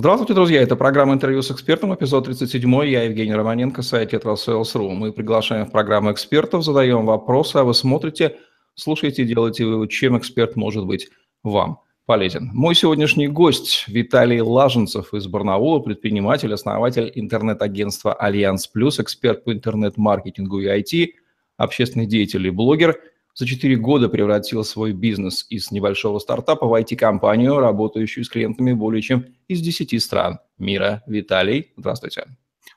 Здравствуйте, друзья. Это программа «Интервью с экспертом», эпизод 37. Я Евгений Романенко, сайт «Tetrasales.ru». Мы приглашаем в программу экспертов, задаем вопросы, а вы смотрите, слушаете, делаете вывод, чем эксперт может быть вам полезен. Мой сегодняшний гость Виталий Лаженцев из Барнаула, предприниматель, основатель интернет-агентства «Альянс Плюс», эксперт по интернет-маркетингу и IT, общественный деятель и блогер – за 4 года превратил свой бизнес из небольшого стартапа в IT-компанию, работающую с клиентами более чем из 10 стран мира. Виталий, здравствуйте.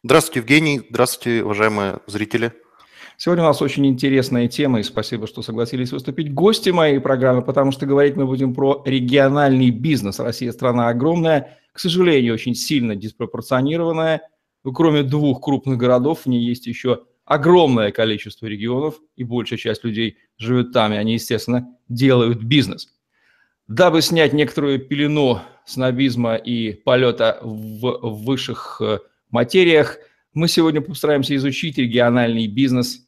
Здравствуйте, Евгений. Здравствуйте, уважаемые зрители. Сегодня у нас очень интересная тема, и спасибо, что согласились выступить гости моей программы, потому что говорить мы будем про региональный бизнес. Россия страна огромная, к сожалению, очень сильно диспропорционированная. Кроме двух крупных городов, в ней есть еще огромное количество регионов, и большая часть людей живет там, и они, естественно, делают бизнес. Дабы снять некоторую пелену снобизма и полета в высших э, материях, мы сегодня постараемся изучить региональный бизнес,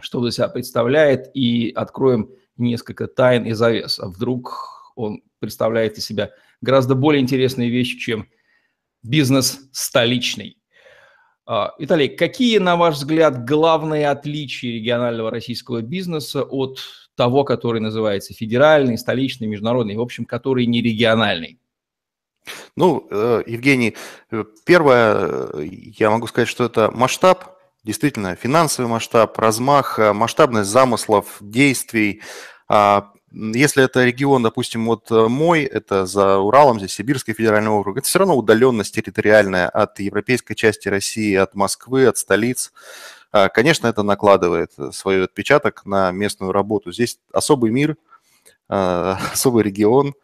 что он из себя представляет, и откроем несколько тайн и завес. А вдруг он представляет из себя гораздо более интересные вещи, чем бизнес столичный. А, Виталий, какие, на ваш взгляд, главные отличия регионального российского бизнеса от того, который называется федеральный, столичный, международный, в общем, который не региональный? Ну, э, Евгений, э, первое, э, я могу сказать, что это масштаб, действительно, финансовый масштаб, размах, масштабность замыслов, действий, а, если это регион, допустим, вот э, мой, это за Уралом, здесь Сибирский федеральный округ, это все равно удаленность территориальная от европейской части России, от Москвы, от столиц. А, конечно, это накладывает свой отпечаток на местную работу. Здесь особый мир, а, особый регион – Э,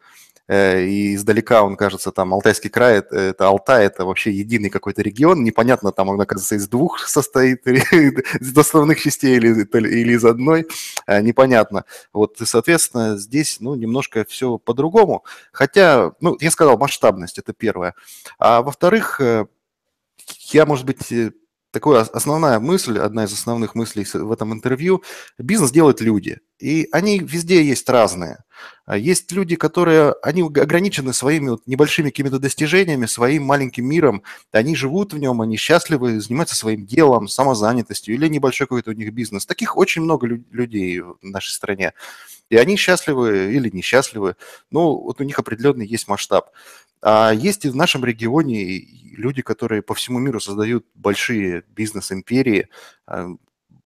и издалека он кажется, там, Алтайский край, это, это Алтай, это вообще единый какой-то регион, непонятно, там он, оказывается, из двух состоит, из основных частей или, или из одной, э, непонятно. Вот, и, соответственно, здесь, ну, немножко все по-другому, хотя, ну, я сказал, масштабность, это первое. А во-вторых, э, я, может быть, такая основная мысль, одна из основных мыслей в этом интервью, бизнес делают люди, и они везде есть разные. А есть люди, которые, они ограничены своими вот небольшими какими-то достижениями, своим маленьким миром, они живут в нем, они счастливы, занимаются своим делом, самозанятостью или небольшой какой-то у них бизнес. Таких очень много людей в нашей стране. И они счастливы или несчастливы, но вот у них определенный есть масштаб. А есть и в нашем регионе люди, которые по всему миру создают большие бизнес-империи а,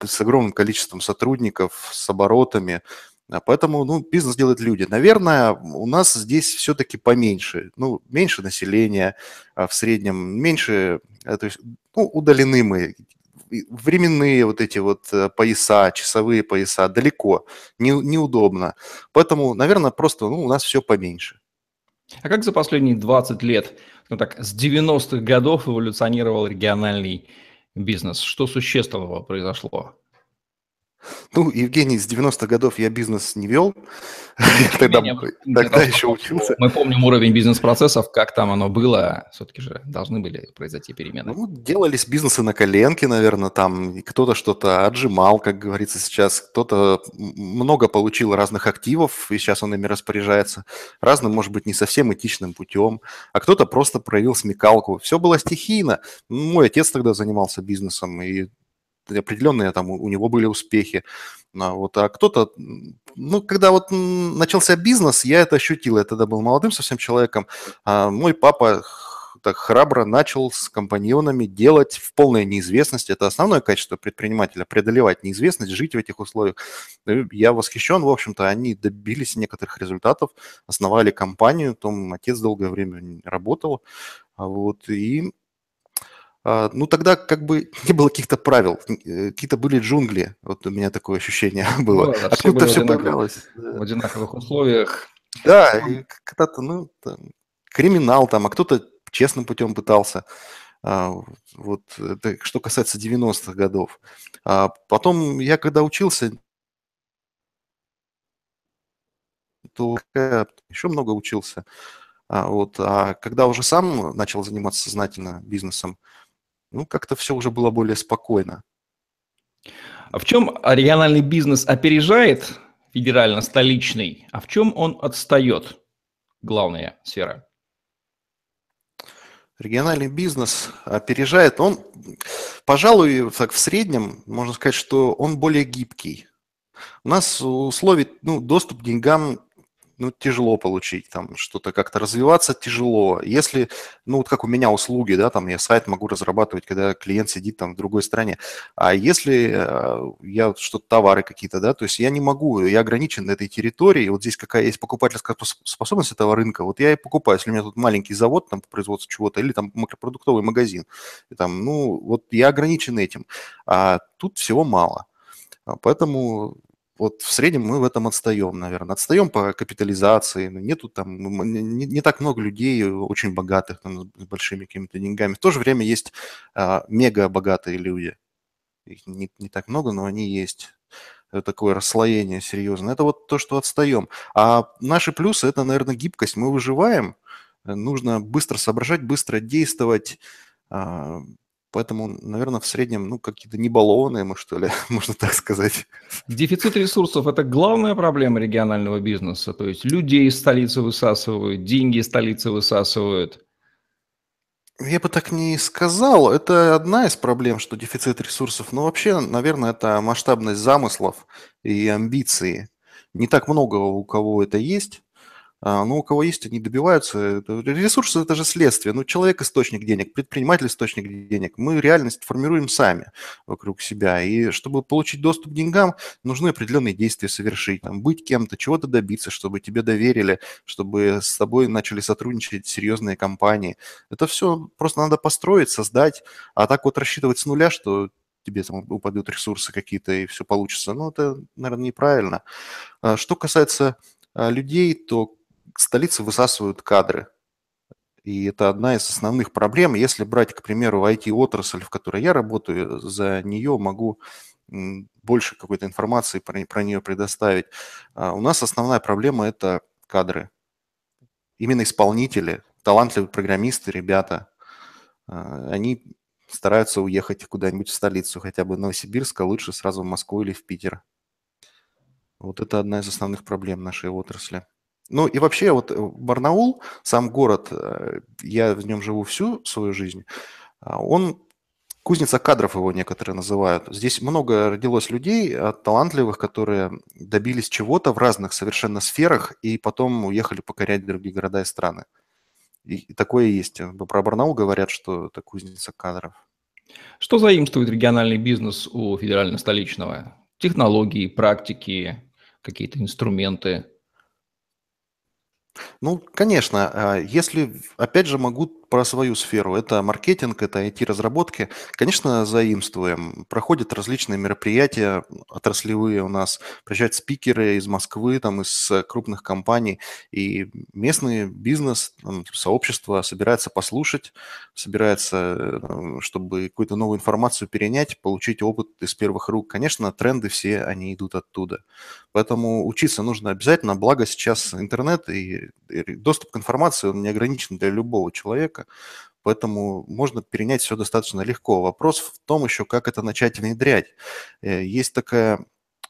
с огромным количеством сотрудников, с оборотами. А поэтому ну, бизнес делают люди. Наверное, у нас здесь все-таки поменьше. Ну, меньше населения в среднем, меньше, э, то есть, ну, удалены мы. Временные вот эти вот э, пояса, часовые пояса далеко, не, неудобно. Поэтому, наверное, просто ну, у нас все поменьше. А как за последние 20 лет, ну так, с 90-х годов эволюционировал региональный бизнес? Что существенного произошло? Ну, Евгений, с 90-х годов я бизнес не вел. тогда, тогда еще учился. Мы помним уровень бизнес-процессов, как там оно было. Все-таки же должны были произойти перемены. Ну, делались бизнесы на коленке, наверное, там. Кто-то что-то отжимал, как говорится сейчас. Кто-то много получил разных активов, и сейчас он ими распоряжается. Разным, может быть, не совсем этичным путем. А кто-то просто проявил смекалку. Все было стихийно. Мой отец тогда занимался бизнесом, и определенные там у него были успехи. А, вот, а кто-то, ну, когда вот начался бизнес, я это ощутил. Я тогда был молодым совсем человеком. А мой папа так храбро начал с компаньонами делать в полной неизвестности. Это основное качество предпринимателя – преодолевать неизвестность, жить в этих условиях. Я восхищен, в общем-то, они добились некоторых результатов, основали компанию, там отец долгое время работал, а вот, и ну, тогда как бы не было каких-то правил, э, какие-то были джунгли. Вот у меня такое ощущение было. Ну, да, Откуда все появилось. В одинаковых условиях. Да, и когда-то, ну, там, криминал там, а кто-то честным путем пытался. А, вот это что касается 90-х годов. А потом я когда учился, то еще много учился. А, вот, а когда уже сам начал заниматься сознательно бизнесом, ну, как-то все уже было более спокойно. А в чем региональный бизнес опережает федерально-столичный, а в чем он отстает? Главная сфера. Региональный бизнес опережает, он, пожалуй, так в среднем, можно сказать, что он более гибкий. У нас условий, ну, доступ к деньгам ну, тяжело получить, там что-то как-то развиваться тяжело. Если, ну, вот как у меня услуги, да, там я сайт могу разрабатывать, когда клиент сидит там в другой стране. А если э, я что-то, товары какие-то, да, то есть я не могу, я ограничен на этой территории, вот здесь какая есть покупательская способность этого рынка, вот я и покупаю. Если у меня тут маленький завод там по производству чего-то, или там макропродуктовый магазин, и там, ну, вот я ограничен этим. А тут всего мало. А поэтому вот в среднем мы в этом отстаем, наверное. Отстаем по капитализации. Ну, нету там, не, не так много людей очень богатых, там, с большими какими-то деньгами. В то же время есть а, мега богатые люди. Их не, не так много, но они есть. Это такое расслоение серьезное. Это вот то, что отстаем. А наши плюсы – это, наверное, гибкость. Мы выживаем. Нужно быстро соображать, быстро действовать. Поэтому, наверное, в среднем, ну, какие-то небалованные мы, что ли, можно так сказать. Дефицит ресурсов – это главная проблема регионального бизнеса. То есть людей из столицы высасывают, деньги из столицы высасывают. Я бы так не сказал. Это одна из проблем, что дефицит ресурсов. Но вообще, наверное, это масштабность замыслов и амбиции. Не так много у кого это есть. А, но у кого есть, они добиваются. Ресурсы – это же следствие. Ну, человек – источник денег, предприниматель – источник денег. Мы реальность формируем сами вокруг себя. И чтобы получить доступ к деньгам, нужны определенные действия совершить. Там, быть кем-то, чего-то добиться, чтобы тебе доверили, чтобы с тобой начали сотрудничать серьезные компании. Это все просто надо построить, создать. А так вот рассчитывать с нуля, что тебе там упадут ресурсы какие-то и все получится, ну, это, наверное, неправильно. А что касается а, людей, то столицы высасывают кадры. И это одна из основных проблем. Если брать, к примеру, IT-отрасль, в которой я работаю, за нее могу больше какой-то информации про, про нее предоставить. А у нас основная проблема – это кадры. Именно исполнители, талантливые программисты, ребята, а, они стараются уехать куда-нибудь в столицу, хотя бы Новосибирска, лучше сразу в Москву или в Питер. Вот это одна из основных проблем нашей отрасли. Ну и вообще вот э, Барнаул, сам город, э, я в нем живу всю свою жизнь, а, он кузница кадров его некоторые называют. Здесь много родилось людей а, талантливых, которые добились чего-то в разных совершенно сферах и потом уехали покорять другие города и страны. И такое есть. Про Барнаул говорят, что это кузница кадров. Что заимствует региональный бизнес у федерально-столичного? Технологии, практики, какие-то инструменты – ну, конечно, а, если, опять же, могу про свою сферу, это маркетинг, это IT-разработки, конечно, заимствуем. Проходят различные мероприятия отраслевые у нас, приезжают спикеры из Москвы, там, из крупных компаний, и местный бизнес, там, сообщество собирается послушать, собирается, э, чтобы какую-то новую информацию перенять, получить опыт из первых рук. Конечно, тренды все, они идут оттуда. Поэтому учиться нужно обязательно, благо сейчас интернет и доступ к информации, он не ограничен для любого человека, поэтому можно перенять все достаточно легко. Вопрос в том еще, как это начать внедрять. Э, есть такая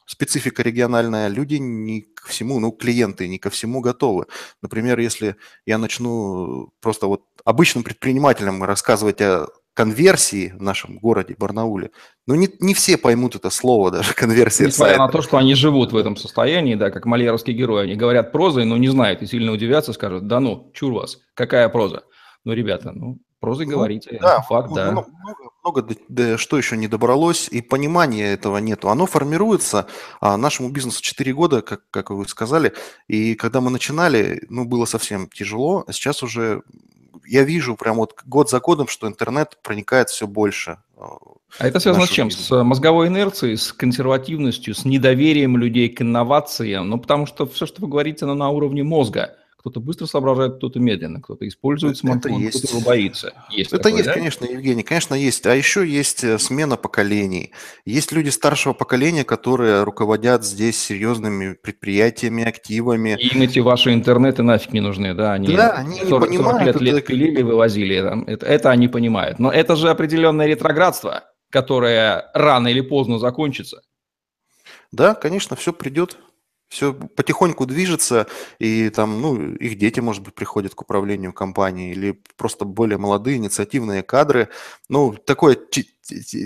специфика региональная, люди не ко всему, ну, клиенты не ко всему готовы. Например, если я начну просто вот обычным предпринимателям рассказывать о конверсии в нашем городе Барнауле, но не, не все поймут это слово даже, конверсия Несмотря сайта. на то, что они живут в этом состоянии, да, как мальеровские герои, они говорят прозой, но не знают и сильно удивятся, скажут, да ну, чур вас, какая проза? Ну, ребята, ну, прозой ну, говорите, да, факт, да. Много, много да, что еще не добралось, и понимания этого нету. Оно формируется, а нашему бизнесу 4 года, как, как вы сказали, и когда мы начинали, ну, было совсем тяжело, а сейчас уже я вижу прям вот год за годом, что интернет проникает все больше. Э, а это связано с чем? Жизнь. С мозговой инерцией, с консервативностью, с недоверием людей к инновациям? Ну, потому что все, что вы говорите, оно на уровне мозга. Кто-то быстро соображает, кто-то медленно, кто-то использует смартфон, кто-то его боится. Есть это такое, есть, да? конечно, Евгений, конечно, есть. А еще есть э, смена поколений. Есть люди старшего поколения, которые руководят здесь серьезными предприятиями, активами. И им эти ваши интернеты нафиг не нужны, да? Они да, они 40, не понимают. 40 лет, лет пилили, вывозили. Это, это они понимают. Но это же определенное ретроградство, которое рано или поздно закончится. Да, конечно, все придет все потихоньку движется, и там, ну, их дети, может быть, приходят к управлению компанией, или просто более молодые, инициативные кадры. Ну, такое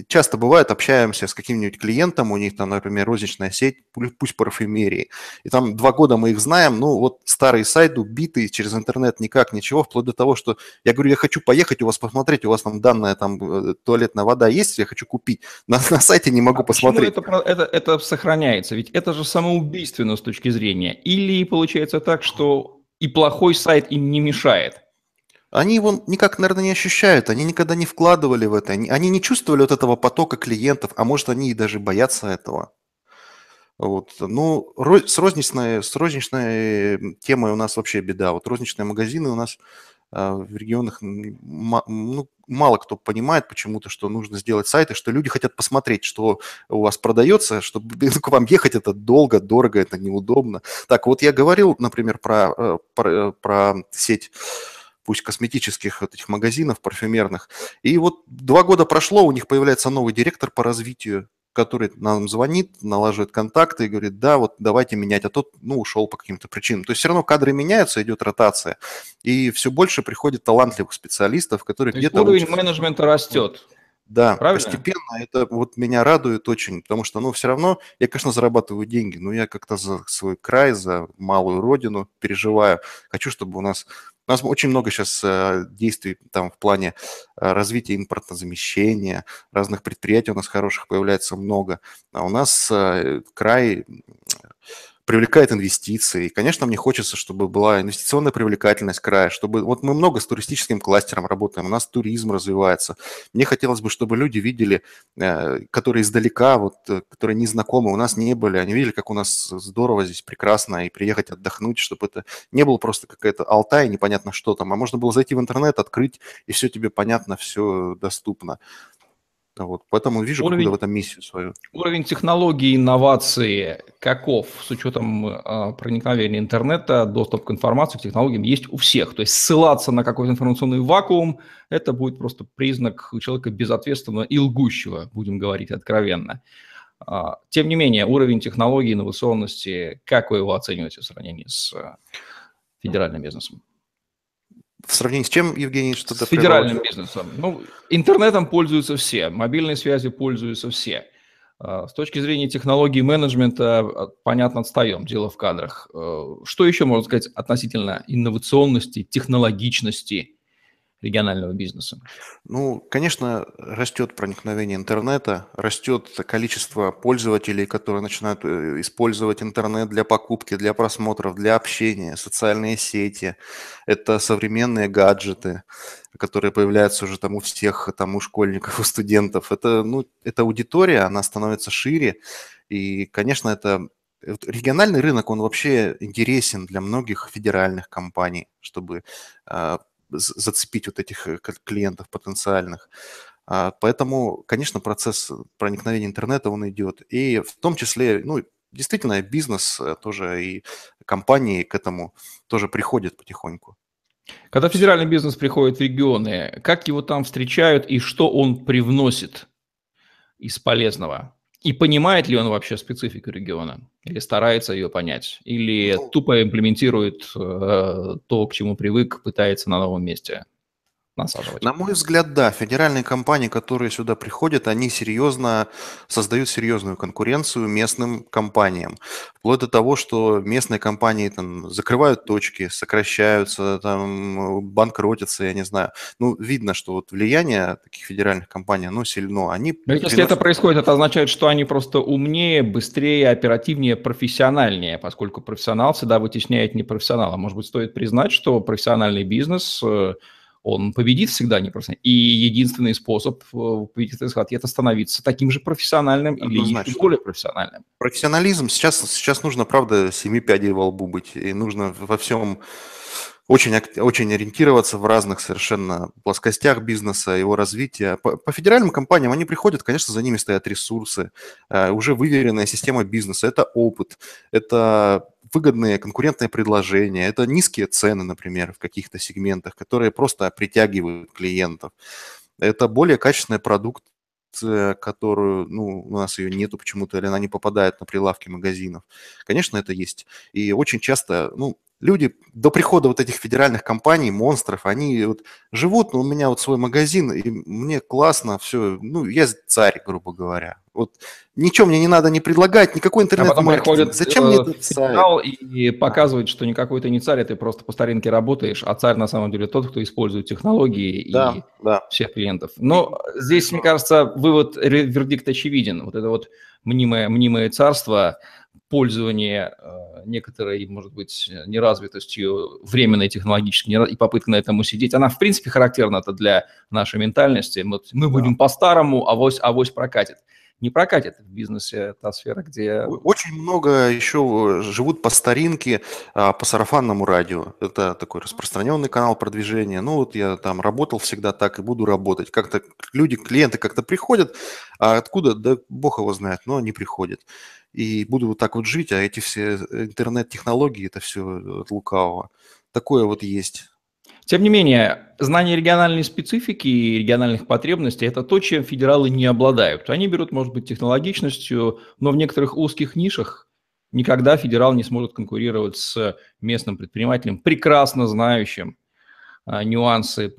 часто бывает, общаемся с каким-нибудь клиентом, у них там, например, розничная сеть, пусть парфюмерии, и там два года мы их знаем, ну вот старый сайт убитый, через интернет никак, ничего, вплоть до того, что я говорю, я хочу поехать у вас посмотреть, у вас там данная там э, туалетная вода есть, я хочу купить, на, на сайте не могу а посмотреть. Это, это, это сохраняется? Ведь это же самоубийственно с точки зрения. Или получается так, что и плохой сайт им не мешает? Они его никак, наверное, не ощущают, они никогда не вкладывали в это, они, не чувствовали вот этого потока клиентов, а может, они и даже боятся этого. Вот. Ну, с розничной, с розничной темой у нас вообще беда. Вот розничные магазины у нас а, в регионах ну, мало кто понимает почему-то, что нужно сделать сайты, что люди хотят посмотреть, что у вас продается, чтобы к вам ехать это долго, дорого, это неудобно. Так, вот я говорил, например, про, э, про, э, про сеть пусть косметических вот этих магазинов парфюмерных. И вот два года прошло, у них появляется новый директор по развитию, который нам звонит, налаживает контакты и говорит, да, вот давайте менять, а тот, ну, ушел по каким-то причинам. То есть все равно кадры меняются, идет ротация, и все больше приходит талантливых специалистов, которые где-то... Уровень учатся. менеджмента растет. Да, Правильно? постепенно это вот меня радует очень, потому что, ну, все равно я, конечно, зарабатываю деньги, но я как-то за свой край, за малую родину переживаю. Хочу, чтобы у нас у нас очень много сейчас э, действий там в плане э, развития импортозамещения, разных предприятий у нас хороших появляется много. А у нас э, край привлекает инвестиции. И, конечно, мне хочется, чтобы была инвестиционная привлекательность края, чтобы... Вот мы много с туристическим кластером работаем, у нас туризм развивается. Мне хотелось бы, чтобы люди видели, э, которые издалека, вот, э, которые не знакомы, у нас не были, они видели, как у нас здорово здесь, прекрасно, и приехать отдохнуть, чтобы это не было просто какая-то Алтай, непонятно что там, а можно было зайти в интернет, открыть, и все тебе понятно, все доступно. Вот, поэтому вижу уровень, в этом миссию свою. Уровень технологий, инновации каков с учетом э, проникновения интернета, доступ к информации, к технологиям есть у всех. То есть ссылаться на какой-то информационный вакуум – это будет просто признак человека безответственного и лгущего, будем говорить откровенно. А, тем не менее, уровень технологий, инновационности, как вы его оцениваете в сравнении с э, федеральным бизнесом? В сравнении с чем, Евгений, что-то... С федеральным прибавил? бизнесом. Ну, интернетом пользуются все, мобильной связью пользуются все. А, с точки зрения технологии менеджмента, а, понятно, отстаем, дело в кадрах. А, что еще можно сказать относительно инновационности, технологичности регионального бизнеса? Ну, конечно, растет проникновение интернета, растет количество пользователей, которые начинают э, использовать интернет для покупки, для просмотров, для общения, социальные сети. Это современные гаджеты, которые появляются уже там у всех, там у школьников, у студентов. Это, ну, эта аудитория, она становится шире. И, конечно, это региональный рынок, он вообще интересен для многих федеральных компаний, чтобы зацепить вот этих э, клиентов потенциальных. А, поэтому, конечно, процесс проникновения интернета, он идет. И в том числе, ну, действительно, бизнес э, тоже и компании к этому тоже приходят потихоньку. Когда федеральный бизнес приходит в регионы, как его там встречают и что он привносит из полезного? И понимает ли он вообще специфику региона? Или старается ее понять? Или ну, тупо имплементирует э, то, к чему привык, пытается на новом месте насаживать? На мой взгляд, да. Федеральные компании, которые сюда приходят, они серьезно создают серьезную конкуренцию местным компаниям. Вплоть до того, что местные компании там закрывают точки, сокращаются, там банкротятся, я не знаю. Ну, видно, что вот влияние таких федеральных компаний, оно сильно. Они Но приносят... если это происходит, это означает, что они просто умнее, быстрее, оперативнее, профессиональнее, поскольку профессионал всегда вытесняет непрофессионала. Может быть, стоит признать, что профессиональный бизнес э, он победит всегда непрофессионально. И единственный способ э, победить этот схватке – это становиться таким же профессиональным или еще более профессиональным. Профессионализм. Сейчас, сейчас нужно, правда, семи пядей во лбу быть. И нужно во всем очень, очень ориентироваться в разных совершенно плоскостях бизнеса, его развития. По, по федеральным компаниям они приходят, конечно, за ними стоят ресурсы, э, уже выверенная система бизнеса, это опыт, это выгодные конкурентные предложения, это низкие цены, например, в каких-то сегментах, которые просто притягивают клиентов. Это более качественный продукт, которую, ну, у нас ее нету почему-то, или она не попадает на прилавки магазинов. Конечно, это есть. И очень часто, ну, люди до прихода вот этих федеральных компаний, монстров, они вот живут, но у меня вот свой магазин, и мне классно, все, ну, я царь, грубо говоря. Вот ничего мне не надо не предлагать, никакой интернет а приходит Зачем мне этот царь? И показывает, что никакой ты не царь, ты просто по старинке работаешь, а царь на самом деле тот, кто использует технологии да, и да. всех клиентов. Но здесь, мне кажется, вывод, вердикт очевиден. Вот это вот мнимое, мнимое царство – пользование э, некоторой, может быть, неразвитостью временной технологической и попытка на этом усидеть, она, в принципе, характерна это для нашей ментальности. Мы, мы будем по-старому, авось, авось прокатит. Не прокатит в бизнесе та сфера, где... Очень много еще живут по старинке, а, по сарафанному радио. Это такой распространенный канал продвижения. Ну вот я там работал всегда так и буду работать. Как-то люди, клиенты как-то приходят, а откуда, да бог его знает, но они приходят и буду вот так вот жить, а эти все э, интернет-технологии, это все от лукавого. Такое вот есть. Тем не менее, знание региональной специфики и региональных потребностей – это то, чем федералы не обладают. Они берут, может быть, технологичностью, но в некоторых узких нишах никогда федерал не сможет конкурировать с местным предпринимателем, прекрасно знающим а, нюансы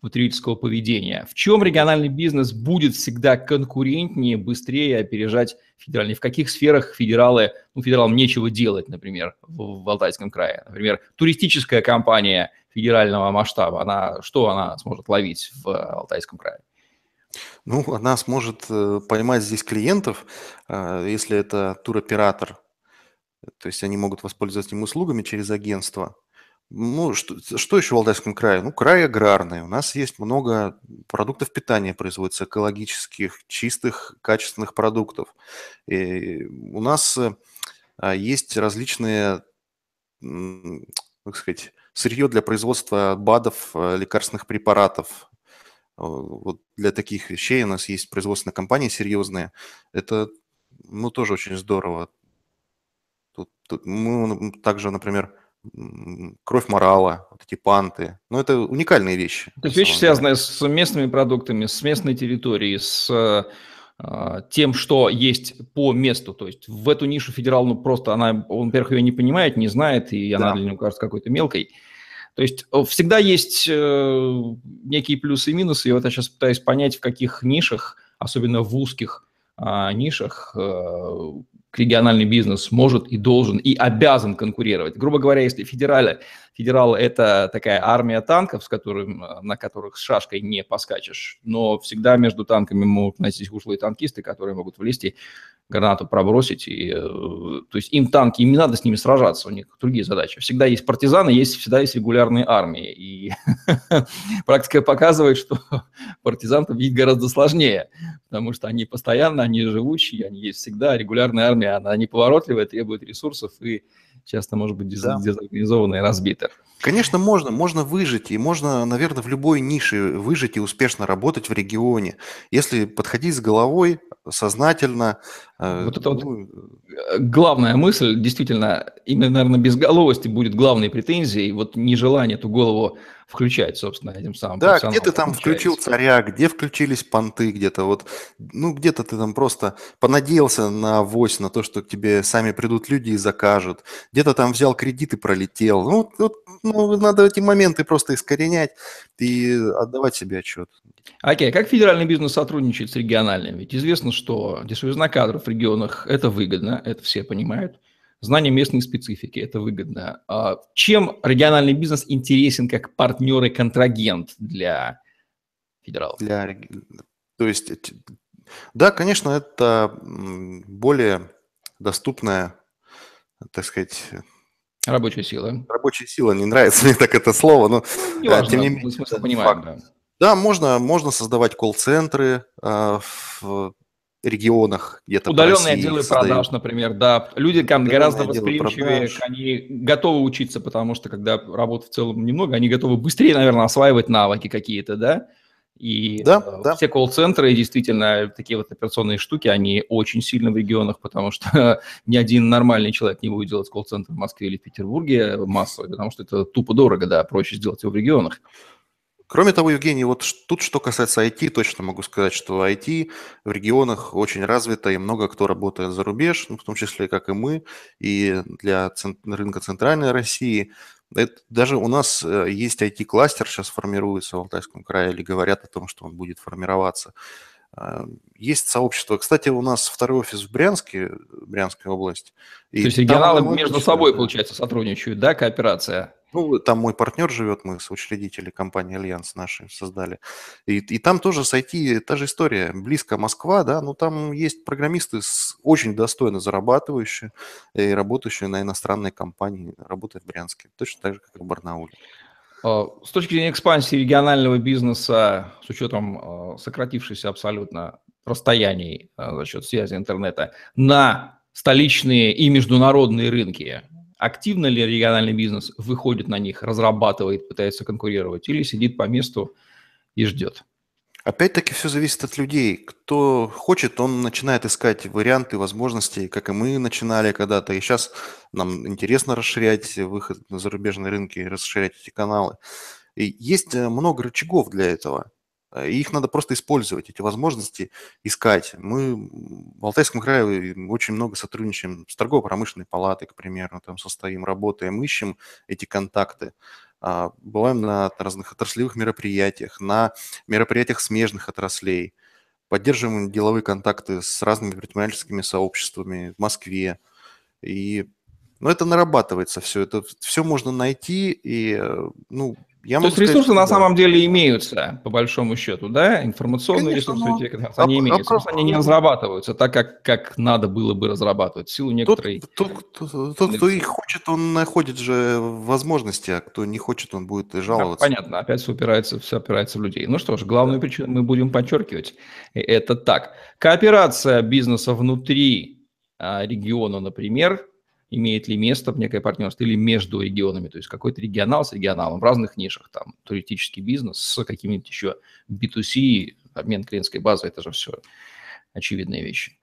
потребительского поведения. В чем региональный бизнес будет всегда конкурентнее, быстрее опережать федеральный? В каких сферах федералы, ну, федералам нечего делать, например, в, в Алтайском крае? Например, туристическая компания федерального масштаба, она, что она сможет ловить в Алтайском крае? Ну, она сможет э, поймать здесь клиентов, э, если это туроператор, то есть они могут воспользоваться этими услугами через агентство – ну, что, что еще в Алтайском крае? Ну, край аграрный. У нас есть много продуктов питания производится, экологических, чистых, качественных продуктов. И у нас а, есть различные, как сказать, сырье для производства БАДов, а, лекарственных препаратов. Вот для таких вещей у нас есть производственные компании серьезные. Это, ну, тоже очень здорово. Тут, тут мы также, например, кровь морала, вот эти панты. Ну, это уникальные вещи. То есть вещи, связанные с местными продуктами, с местной территорией, с э, тем, что есть по месту. То есть в эту нишу федерал, ну, просто она, он, во-первых, ее не понимает, не знает, и она для него кажется какой-то мелкой. То есть э, всегда есть э, некие плюсы и минусы. И вот я сейчас пытаюсь понять, в каких нишах, особенно в узких э, нишах, э, региональный бизнес может и должен и обязан конкурировать. Грубо говоря, если федералы, федерал – это такая армия танков, с которым, на которых с шашкой не поскачешь, но всегда между танками могут найтись ушлые танкисты, которые могут влезть гранату пробросить. И, э, то есть им танки, им не надо с ними сражаться, у них другие задачи. Всегда есть партизаны, есть, всегда есть регулярные армии. И практика показывает, что партизан победить гораздо сложнее, потому что они постоянно, они живучие, они есть всегда. Регулярная армия, она неповоротливая, требует ресурсов и часто может быть дезорганизована и разбита. Конечно, можно, можно выжить, и можно, наверное, в любой нише выжить и успешно работать в регионе, если подходить с головой, сознательно. Э, вот это ну, вот э, главная мысль, действительно, именно, наверное, безголовости будет главной претензией, вот нежелание эту голову включать, собственно, этим самым. Да, где ты там включил царя, где включились понты, где-то вот, ну, где-то ты там просто понадеялся на авось, на то, что к тебе сами придут люди и закажут, где-то там взял кредит и пролетел. Ну, вот, ну, надо эти моменты просто искоренять и отдавать себе отчет. Окей, okay. как федеральный бизнес сотрудничает с региональным? Ведь известно, что дешевизна кадров регионах – это выгодно, это все понимают знание местной специфики, это выгодно. А чем региональный бизнес интересен как партнер и контрагент для федералов? Для, то есть, да, конечно, это более доступная, так сказать, Рабочая сила. Рабочая сила, не нравится мне так это слово, но не важно, тем не менее, смысл понимаем, да. Да, можно, можно создавать колл-центры э, регионах где-то Удаленные отделы создают. продаж, например, да. Люди там гораздо восприимчивее, они готовы учиться, потому что когда работы в целом немного, они готовы быстрее, наверное, осваивать навыки какие-то, да. И да, э, да. все колл-центры, действительно, такие вот операционные штуки, они очень сильно в регионах, потому что ни один нормальный человек не будет делать колл-центр в Москве или в Петербурге массовый, потому что это тупо дорого, да, проще сделать его в регионах. Кроме того, Евгений, вот тут что касается IT, точно могу сказать, что IT в регионах очень развито, и много кто работает за рубеж, ну, в том числе, как и мы, и для рынка центральной России. Это, даже у нас э, есть IT-кластер, сейчас формируется в Алтайском крае, или говорят о том, что он будет формироваться. А, есть сообщество. Кстати, у нас второй офис в Брянске, Брянская область. То есть регионалы между собой, получается, сотрудничают, да, кооперация? Ну, там мой партнер живет, мы соучредители компании «Альянс» наши создали. И, и там тоже с IT та же история. Близко Москва, да, но там есть программисты с, очень достойно зарабатывающие и работающие на иностранной компании, работают в Брянске. Точно так же, как и в Барнауле. А, с точки зрения экспансии регионального бизнеса, с учетом а, сократившихся абсолютно расстояний а, за счет связи интернета на столичные и международные рынки, активно ли региональный бизнес выходит на них, разрабатывает, пытается конкурировать или сидит по месту и ждет? Опять-таки все зависит от людей. Кто хочет, он начинает искать варианты, возможности, как и мы начинали когда-то. И сейчас нам интересно расширять выход на зарубежные рынки, расширять эти каналы. И есть э, много рычагов для этого. И их надо просто использовать, эти возможности искать. Мы в Алтайском крае очень много сотрудничаем с торгово-промышленной палатой, к примеру, там состоим, работаем, ищем эти контакты. А, бываем на разных отраслевых мероприятиях, на мероприятиях смежных отраслей, поддерживаем деловые контакты с разными предпринимательскими сообществами в Москве. И ну, это нарабатывается все. Это все можно найти. И, э, ну, я То есть сказать, ресурсы на да. самом деле имеются, по большому счету, да? Информационные Конечно, ресурсы, но... они а, имеются. Просто они не разрабатываются так, как, как надо было бы разрабатывать, в силу некоторой... Тот, тот, тот, тот, кто их хочет, он находит же возможности, а кто не хочет, он будет жаловаться. Да, понятно, опять все опирается, все опирается в людей. Ну что ж, главную да. причину мы будем подчеркивать. Это так. Кооперация бизнеса внутри а, региона, например, имеет ли место в некое партнерство или между регионами, то есть какой-то регионал с регионалом в разных нишах, там, туристический бизнес с какими-нибудь еще B2C, обмен клиентской базой, это же все очевидные вещи.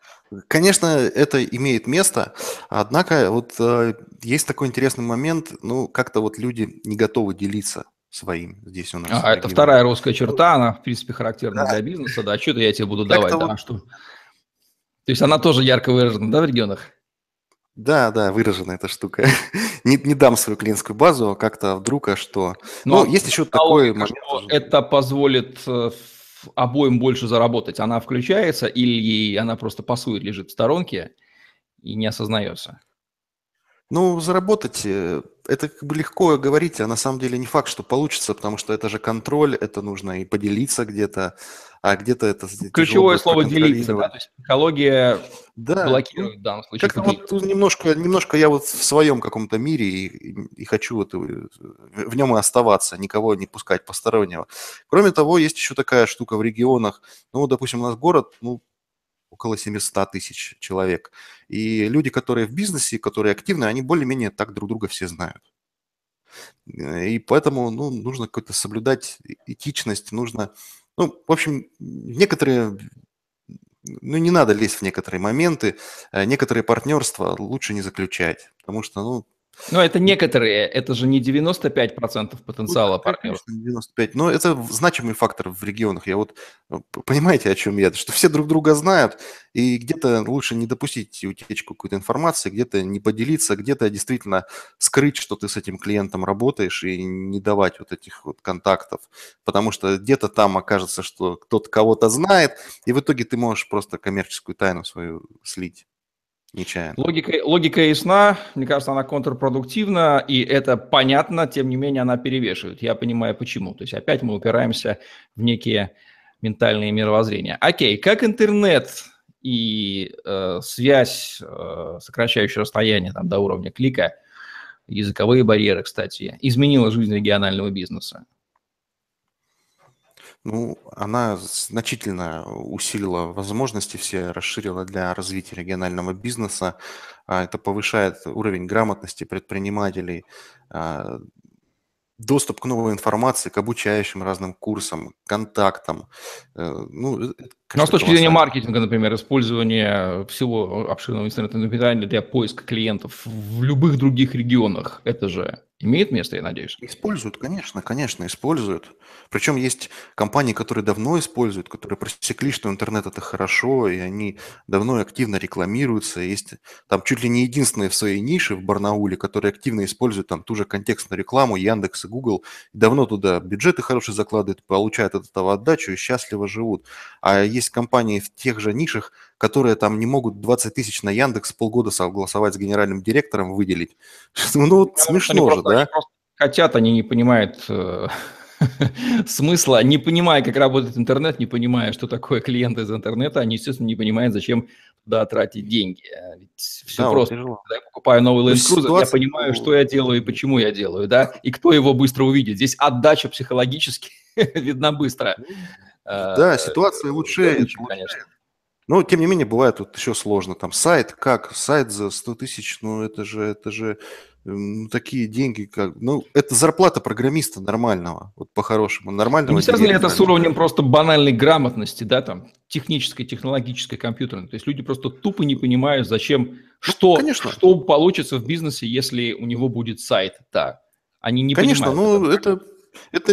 Конечно, это имеет место, однако вот э, есть такой интересный момент, ну, как-то вот люди не готовы делиться своим здесь у нас. А, это вторая русская черта, она, в принципе, характерна да. для бизнеса, да, что-то я тебе буду давать, да, вот... что... То есть она тоже ярко выражена, да, в регионах? Да, да, выражена эта штука. не, не дам свою клиентскую базу, а как-то вдруг, а что. Но, ну, есть еще такой момент. это позволит э, обоим больше заработать. Она включается или она просто пасует, лежит в сторонке и не осознается? Ну, заработать, э, это как бы легко говорить, а на самом деле не факт, что получится, потому что это же контроль, это нужно и поделиться где-то, а где-то это... Ключевое слово «делиться», да? То есть психология да. блокирует в данном случае. Как-то вот немножко, немножко я вот в своем каком-то мире и, и хочу вот в нем и оставаться, никого не пускать постороннего. Кроме того, есть еще такая штука в регионах, ну, допустим, у нас город, ну, около 700 тысяч человек. И люди, которые в бизнесе, которые активны, они более-менее так друг друга все знают. И поэтому ну, нужно какой-то соблюдать этичность, нужно... Ну, в общем, некоторые... Ну, не надо лезть в некоторые моменты. Э, некоторые партнерства лучше не заключать, потому что, ну, но это некоторые, это же не 95% потенциала ну, партнеров. 95, но это значимый фактор в регионах. Я вот, э, понимаете, о чем я? Что все друг друга знают, и где-то лучше не допустить утечку какой-то информации, где-то не поделиться, где-то действительно скрыть, что ты с этим клиентом работаешь, и не давать вот этих вот контактов. Потому что где-то там окажется, что кто-то кого-то знает, и в итоге ты можешь просто коммерческую тайну свою слить нечаянно. Логика, логика ясна, мне кажется, она контрпродуктивна, и это понятно, тем не менее она перевешивает. Я понимаю, почему. То есть опять мы упираемся в некие ментальные мировоззрения. Окей, как интернет и э, связь, э, сокращающая расстояние там, до уровня клика, языковые барьеры, кстати, изменила жизнь регионального бизнеса? Ну, она значительно усилила возможности все, расширила для развития регионального бизнеса. А, это повышает уровень грамотности предпринимателей, а, доступ к новой информации, к обучающим разным курсам, контактам. Э, ну, э, ну, а с точки зрения маркетинга, например, использование всего обширного интернета инструментария для поиска клиентов в любых других регионах, это же Имеет место, я надеюсь? Используют, конечно, конечно, используют. Причем есть компании, которые давно используют, которые просекли, что интернет это хорошо, и они давно и активно рекламируются. Есть там чуть ли не единственные в своей нише в Барнауле, которые активно используют там ту же контекстную рекламу, Яндекс и Google. Давно туда бюджеты хорошие закладывают, получают от этого отдачу и счастливо живут. А есть компании в тех же нишах, которые там не могут 20 тысяч на Яндекс полгода согласовать с генеральным директором выделить. Ну, вот смешно же, да? хотят, они не понимают э, смысла, не понимая, как работает интернет, не понимая, что такое клиент из интернета, они, естественно, не понимают, зачем туда тратить деньги. А ведь все да, просто. Вот Когда я покупаю новый Land Cruiser, ситуация... я понимаю, что я делаю и почему я делаю, да, и кто его быстро увидит. Здесь отдача психологически видна быстро. Да, а, ситуация лучше, конечно. Но, тем не менее, бывает тут еще сложно. Там сайт, как? Сайт за 100 тысяч, ну, это же, это же ну, такие деньги, как... Ну, это зарплата программиста нормального, вот по-хорошему, нормального. Не связано ли это с уровнем просто банальной грамотности, да, там, технической, технологической, компьютерной? То есть люди просто тупо не понимают, зачем, ну, что, конечно. что получится в бизнесе, если у него будет сайт, да. Они не Конечно, понимают. ну, это, это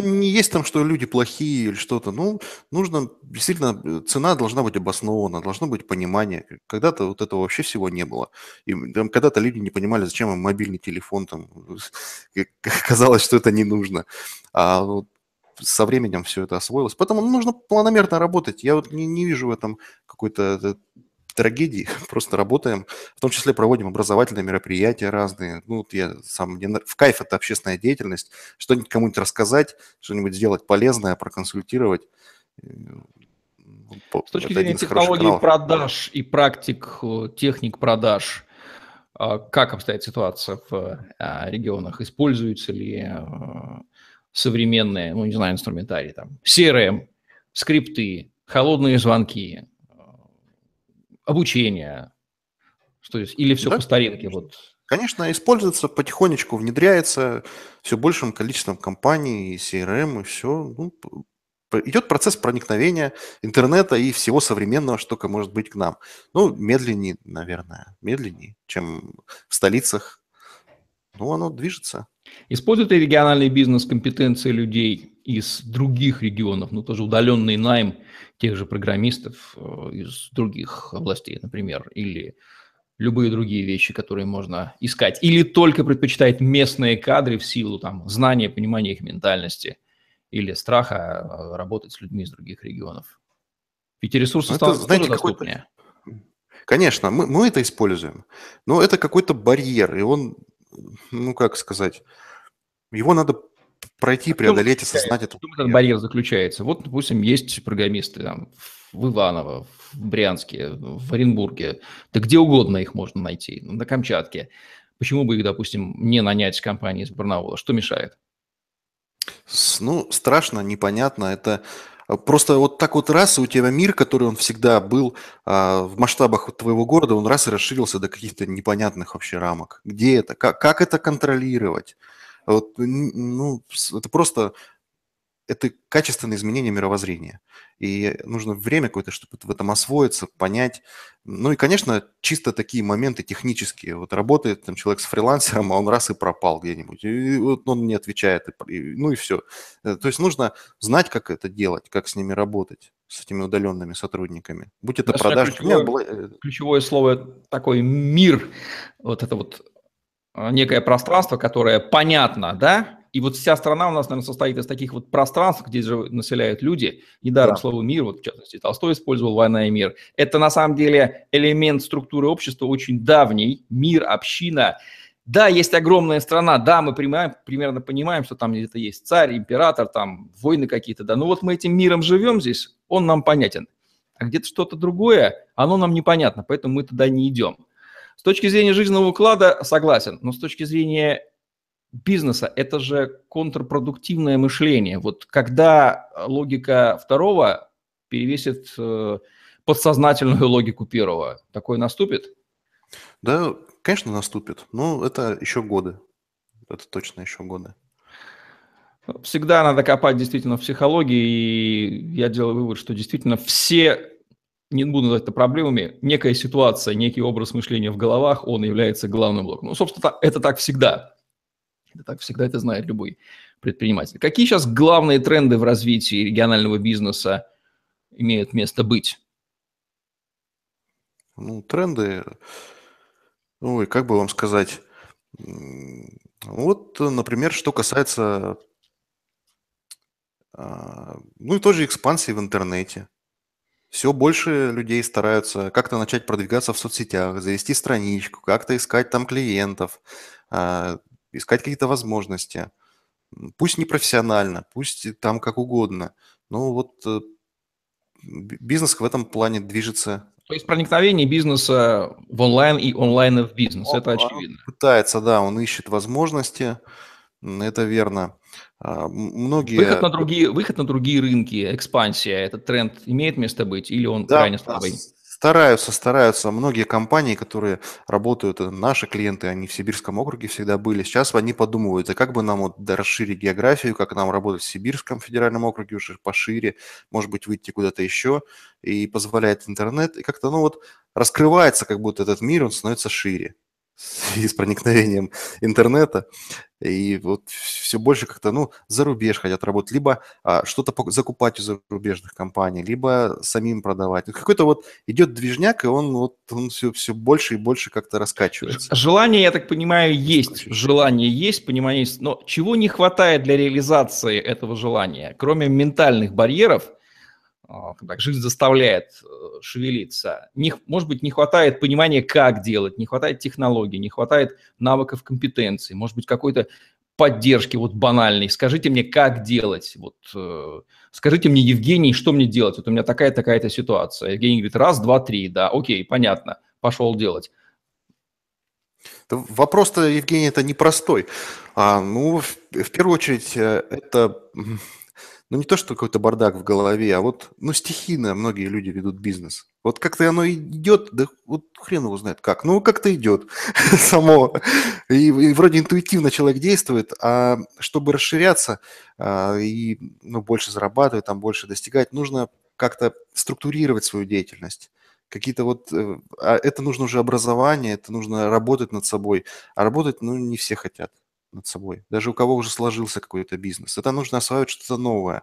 не есть там, что люди плохие или что-то. Ну, нужно, действительно, э, цена должна быть обоснована, должно быть понимание. Когда-то вот этого вообще всего не было. И там, когда-то люди не понимали, зачем им мобильный телефон, там, казалось, что это не нужно. А вот со временем все это освоилось. Поэтому нужно планомерно работать. Я вот не, не вижу в этом какой-то трагедии, просто работаем, в том числе проводим образовательные мероприятия разные. Ну, вот я сам, мне в кайф это общественная деятельность, что-нибудь кому-нибудь рассказать, что-нибудь сделать полезное, проконсультировать. Э, С точки это зрения технологий продаж и практик, э, техник продаж, а, как обстоит ситуация в а, регионах? Используются ли э, современные, ну, не знаю, инструментарии, там, CRM, скрипты, холодные звонки, обучение, что есть, или все да? по старинке? Вот. Конечно, используется потихонечку, внедряется все большим количеством компаний, и CRM, и все. Ну, идет процесс проникновения интернета и всего современного, что может быть к нам. Ну, медленнее, наверное, медленнее, чем в столицах. Ну, оно движется. Использует ли региональный бизнес компетенции людей из других регионов, ну, тоже удаленный найм тех же программистов э, из других областей, например, или любые другие вещи, которые можно искать, или только предпочитает местные кадры в силу там, знания, понимания их ментальности или страха э, работать с людьми из других регионов. Ведь ресурсы ну, становятся знаете, тоже доступнее. Конечно, мы, мы это используем, но это какой-то барьер, и он, ну как сказать, его надо пройти, преодолеть, осознать это. В чем этот барьер заключается? Вот, допустим, есть программисты там, в Иваново, в Брянске, в Оренбурге, да где угодно их можно найти, на Камчатке. Почему бы их, допустим, не нанять компании из Барнаула? Что мешает? Ну, страшно, непонятно. Это а, просто вот так вот раз, и у тебя мир, который он всегда был а, в масштабах твоего города, он раз и расширился до каких-то непонятных вообще рамок. Где это? Как, как это контролировать? Вот, ну, это просто это качественное изменение мировоззрения. И нужно время какое-то, чтобы в этом освоиться, понять. Ну и, конечно, чисто такие моменты технические. Вот работает там человек с фрилансером, а он раз и пропал где-нибудь. И вот он не отвечает. И, ну и все. Э, то есть нужно знать, как это делать, как с ними работать с этими удаленными сотрудниками. Будь это продажа. Ключевое, была... Э, ключевое слово такой мир, вот это вот некое пространство, которое понятно, да, и вот вся страна у нас, наверное, состоит из таких вот пространств, где же населяют люди. Недаром да. слово «мир», вот в частности, Толстой использовал «война и мир». Это на самом деле элемент структуры общества очень давний, мир, община. Да, есть огромная страна, да, мы понимаем, примерно понимаем, что там где-то есть царь, император, там войны какие-то, да, но вот мы этим миром живем здесь, он нам понятен. А где-то что-то другое, оно нам непонятно, поэтому мы туда не идем. С точки зрения жизненного уклада согласен, но с точки зрения бизнеса это же контрпродуктивное мышление. Вот когда логика второго перевесит э, подсознательную логику первого, такое наступит? Да, конечно, наступит. Но это еще годы. Это точно еще годы. Всегда надо копать действительно в психологии, и я делаю вывод, что действительно все не буду называть это проблемами, некая ситуация, некий образ мышления в головах, он является главным блоком. Ну, собственно, это так всегда. Это так всегда это знает любой предприниматель. Какие сейчас главные тренды в развитии регионального бизнеса имеют место быть? Ну, тренды, ой, как бы вам сказать, вот, например, что касается, а, ну и той же экспансии в интернете. Все больше людей стараются как-то начать продвигаться в соцсетях, завести страничку, как-то искать там клиентов, а, искать какие-то возможности. Пусть не профессионально, пусть там как угодно. Но вот э, бизнес в этом плане движется то есть проникновение бизнеса в онлайн и онлайна в бизнес, он, это очевидно. Пытается, да, он ищет возможности, это верно. А, многие... Выход на другие, выход на другие рынки, экспансия, этот тренд имеет место быть или он да, крайне слабый? Да, Стараются, стараются. Многие компании, которые работают, э, наши клиенты, они в Сибирском округе всегда были. Сейчас они подумывают, а как бы нам вот расширить географию, как нам работать в Сибирском федеральном округе уже пошире, может быть, выйти куда-то еще, и позволяет интернет. И как-то, ну вот, раскрывается как будто этот мир, он становится шире и с проникновением интернета. И вот все больше как-то, ну, за рубеж хотят работать, либо а, что-то закупать у зарубежных компаний, либо самим продавать. Какой-то вот идет движняк, и он вот он все, все больше и больше как-то раскачивается. Желание, я так понимаю, есть. Желание есть, понимание есть. Но чего не хватает для реализации этого желания? Кроме ментальных барьеров – так, жизнь заставляет э, шевелиться. Не, может быть, не хватает понимания, как делать, не хватает технологий, не хватает навыков, компетенций, может быть, какой-то поддержки вот банальной. Скажите мне, как делать? Вот, э, скажите мне, Евгений, что мне делать? Вот у меня такая-такая-то ситуация. Евгений говорит, раз, два, три, да, окей, понятно, пошел делать. Вопрос-то, Евгений, это непростой. А, ну, в, в первую очередь, э, это ну, не то, что какой-то бардак в голове, а вот, ну, стихийно многие люди ведут бизнес. Вот как-то оно идет, да вот хрен его знает как. Ну, как-то идет само. И, и вроде интуитивно человек действует, а чтобы расширяться а, и ну, больше зарабатывать, там больше достигать, нужно как-то структурировать свою деятельность какие-то вот... Э, а это нужно уже образование, это нужно работать над собой. А работать, ну, не все хотят над собой. Даже у кого уже сложился какой-то бизнес. Это нужно осваивать что-то новое.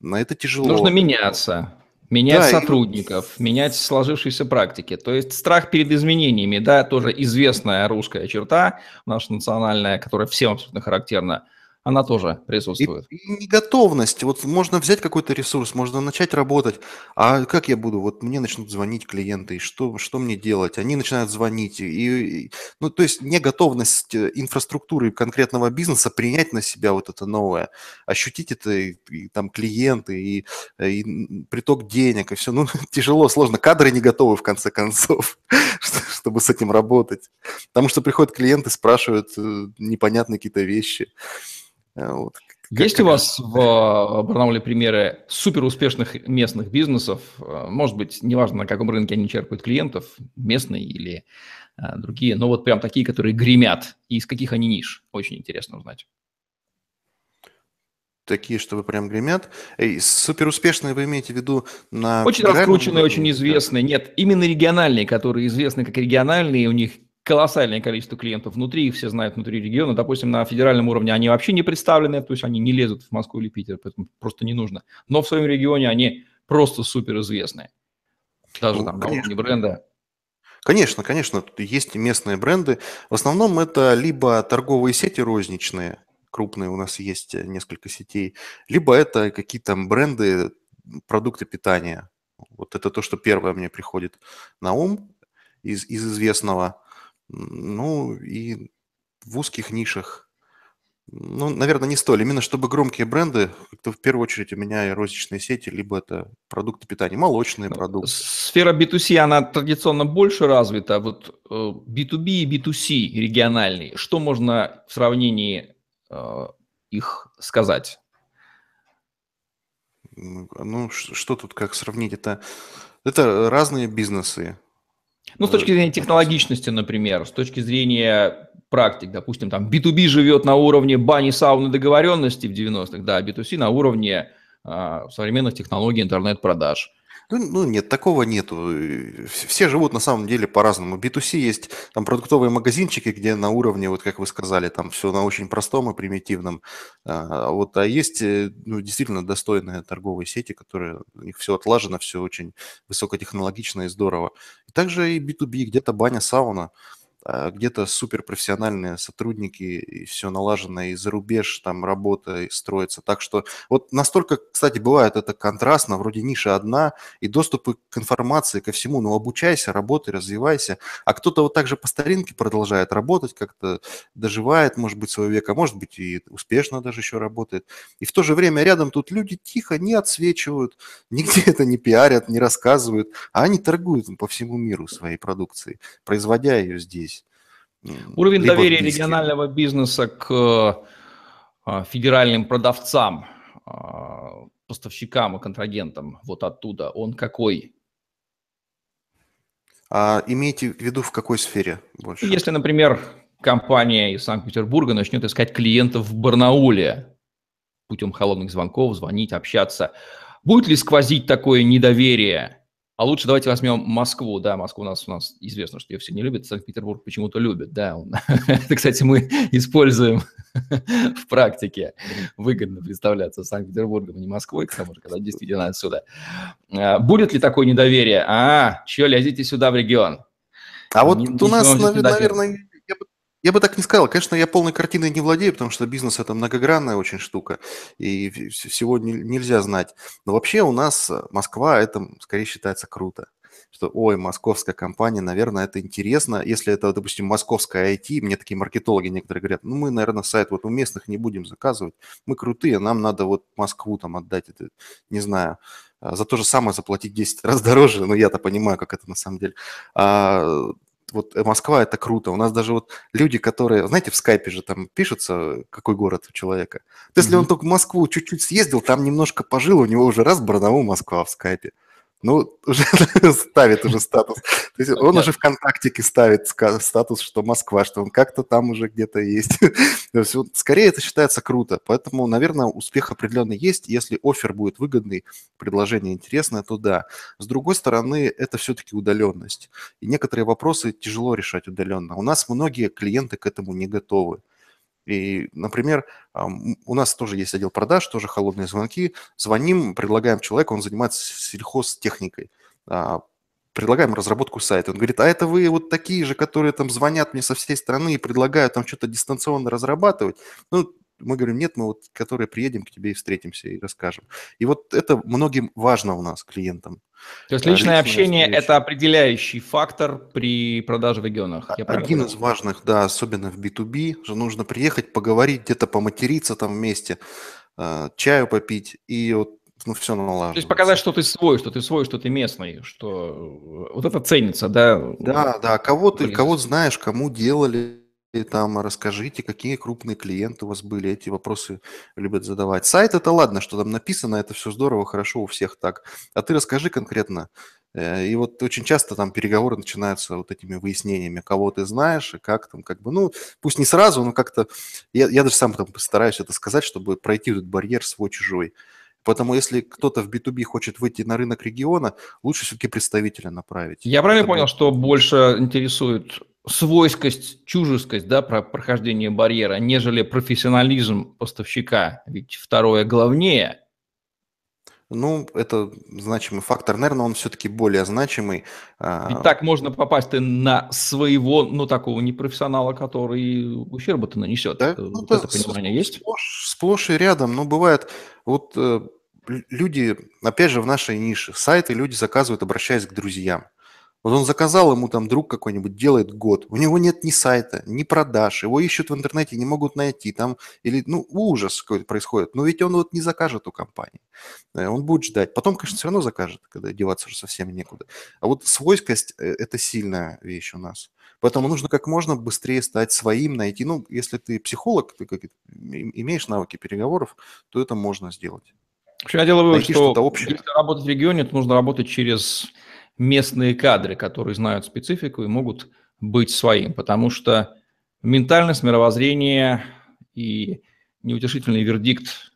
На это тяжело. Нужно меняться. Менять да, сотрудников, и... менять сложившиеся практики. То есть страх перед изменениями, да, тоже известная русская черта, наша национальная, которая всем абсолютно характерна она тоже присутствует. И, и неготовность. Вот можно взять какой-то ресурс, можно начать работать. А как я буду? Вот мне начнут звонить клиенты, и что, что мне делать? Они начинают звонить. И, и, ну, то есть неготовность э, инфраструктуры конкретного бизнеса принять на себя вот это новое, ощутить это, и, и там клиенты, и, и приток денег, и все. Ну, тяжело, сложно. Кадры не готовы, в конце концов, чтобы с этим работать. Потому что приходят клиенты, спрашивают э, непонятные какие-то вещи. Э, вот. Есть у вас в э, Барнауле примеры супер успешных местных бизнесов? Э, может быть, неважно, на каком рынке они черпают клиентов, местные или другие, но вот прям такие, которые гремят. И из каких они ниш? Очень интересно узнать. Такие, чтобы прям гремят. Эй, супер успешные вы имеете в виду на... Очень раскрученные, очень известные. Нет, именно региональные, которые известны как региональные, у них колоссальное количество клиентов внутри, их все знают внутри региона. Допустим, на федеральном уровне они вообще не представлены, то есть они не лезут в Москву или Питер, поэтому просто не нужно. Но в своем регионе они просто супер известные. Даже ну, там на уровне бренда. Конечно, конечно, есть местные бренды. В основном это либо торговые сети розничные, крупные, у нас есть несколько сетей, либо это какие-то бренды, продукты питания. Вот это то, что первое мне приходит на ум из, из известного. Ну, и в узких нишах, ну, наверное, не столь. Именно чтобы громкие бренды, то в первую очередь у меня и розничные сети, либо это продукты питания, молочные ну, продукты. Сфера B2C, она традиционно больше развита. Вот B2B э, и B2C региональные, что можно в сравнении э, их сказать? Ну, что тут как сравнить? Это, это разные бизнесы. Ну, с точки зрения технологичности, например, с точки зрения практик, допустим, там B2B живет на уровне бани, сауны, договоренности в 90-х, да, B2C на уровне а, современных технологий интернет-продаж. Ну, нет, такого нету. Все живут на самом деле по-разному. B2C есть там продуктовые магазинчики, где на уровне, вот как вы сказали, там все на очень простом и примитивном. А, вот, а есть э, ну, действительно достойные торговые сети, которые у них все отлажено, все очень высокотехнологично и здорово. И также и B2B, где-то баня, сауна. А, где-то суперпрофессиональные сотрудники, и все налажено, и за рубеж там работа строится. Так что вот настолько, кстати, бывает это контрастно, вроде ниша одна, и доступы к информации, ко всему, ну, обучайся, работай, развивайся. А кто-то вот так же по старинке продолжает работать, как-то доживает, может быть, свой век, а может быть, и успешно даже еще работает. И в то же время рядом тут люди тихо не отсвечивают, нигде это не пиарят, не рассказывают, а они торгуют по всему миру своей продукцией, производя ее здесь. Уровень доверия регионального бизнеса к а, федеральным продавцам, а, поставщикам и контрагентам вот оттуда, он какой? А, имейте в виду в какой сфере больше? Если, например, компания из Санкт-Петербурга начнет искать клиентов в Барнауле путем холодных звонков, звонить, общаться, будет ли сквозить такое недоверие а лучше давайте возьмем Москву. Да, Москву у нас, у нас известно, что ее все не любят, Санкт-Петербург почему-то любит. Да, он... это, кстати, мы используем в практике. Выгодно представляться Санкт-Петербургом, а не Москвой, к тому же, когда действительно отсюда. А, будет ли такое недоверие? А, что, лезете сюда в регион? А вот у нас, наверное, я бы так не сказал. Конечно, я полной картиной не владею, потому что бизнес – это многогранная очень штука, и всего нельзя знать. Но вообще у нас э, Москва – это скорее считается круто. Что, ой, московская компания, наверное, это интересно. Если это, допустим, московская IT, мне такие маркетологи некоторые говорят, ну, мы, наверное, сайт вот у местных не будем заказывать, мы крутые, нам надо вот Москву там отдать, это, не знаю, а, за то же самое заплатить 10 раз дороже, но я-то понимаю, как это на самом деле. А, вот э, Москва – это круто. У нас даже вот люди, которые, знаете, в скайпе же там пишутся, какой город у человека. Если mm-hmm. он только в Москву чуть-чуть съездил, там немножко пожил, у него уже раз Барнаул, Москва в скайпе ну, уже ставит уже статус. То есть он уже ВКонтактике ставит статус, что Москва, что он как-то там уже где-то есть. Скорее это считается круто. Поэтому, наверное, успех определенный есть. Если офер будет выгодный, предложение интересное, то да. С другой стороны, это все-таки удаленность. И некоторые вопросы тяжело решать удаленно. У нас многие клиенты к этому не готовы. И, например, у нас тоже есть отдел продаж, тоже холодные звонки. Звоним, предлагаем человеку, он занимается сельхозтехникой. А, предлагаем разработку сайта. Он говорит, а это вы вот такие же, которые там звонят мне со всей страны и предлагают там что-то дистанционно разрабатывать? Ну, мы говорим, нет, мы вот, которые приедем к тебе и встретимся и расскажем. И вот это многим важно у нас, клиентам. То есть личное общение – это определяющий фактор при продаже в регионах? Я Один из важных, да, особенно в B2B, что нужно приехать, поговорить, где-то поматериться там вместе, а, чаю попить, и вот ну, все налаживается. То есть показать, что ты свой, что ты свой, что ты местный, что вот это ценится, да? Да, да, кого ты, кого знаешь, кому делали, там расскажите, какие крупные клиенты у вас были, эти вопросы любят задавать. Сайт это ладно, что там написано, это все здорово, хорошо, у всех так. А ты расскажи конкретно. Э, и вот очень часто там переговоры начинаются вот этими выяснениями, кого ты знаешь и как там, как бы, ну, пусть не сразу, но как-то, я, я даже сам там постараюсь это сказать, чтобы пройти этот барьер свой-чужой. Поэтому если кто-то в B2B хочет выйти на рынок региона, лучше все-таки представителя направить. Я правильно понял, что больше интересует свойскость, чужескость, да, про прохождение барьера, нежели профессионализм поставщика. Ведь второе главнее. Ну, это значимый фактор. Наверное, он все-таки более значимый. А, Ведь так можно попасть на своего, ну, такого непрофессионала, который ущерба-то нанесет. Да? Ну, вот это понимание есть? Сплошь, сплошь и рядом. Но бывает, вот э, люди, опять же, в нашей нише, сайты люди заказывают, обращаясь к друзьям. Вот он заказал, ему там друг какой-нибудь делает год, у него нет ни сайта, ни продаж, его ищут в интернете, не могут найти, там, или, ну, ужас какой-то происходит. Но ведь он вот не закажет у компании, э, он будет ждать. Потом, конечно, все равно закажет, когда деваться уже совсем некуда. А вот свойскость э, – это сильная вещь у нас. Поэтому нужно как можно быстрее стать своим, найти. Ну, если ты психолог, ты как, имеешь навыки переговоров, то это можно сделать. В общем, я делаю вывод, что если работать в регионе, то нужно работать через местные кадры, которые знают специфику и могут быть своим, потому что ментальность, мировоззрение и неутешительный вердикт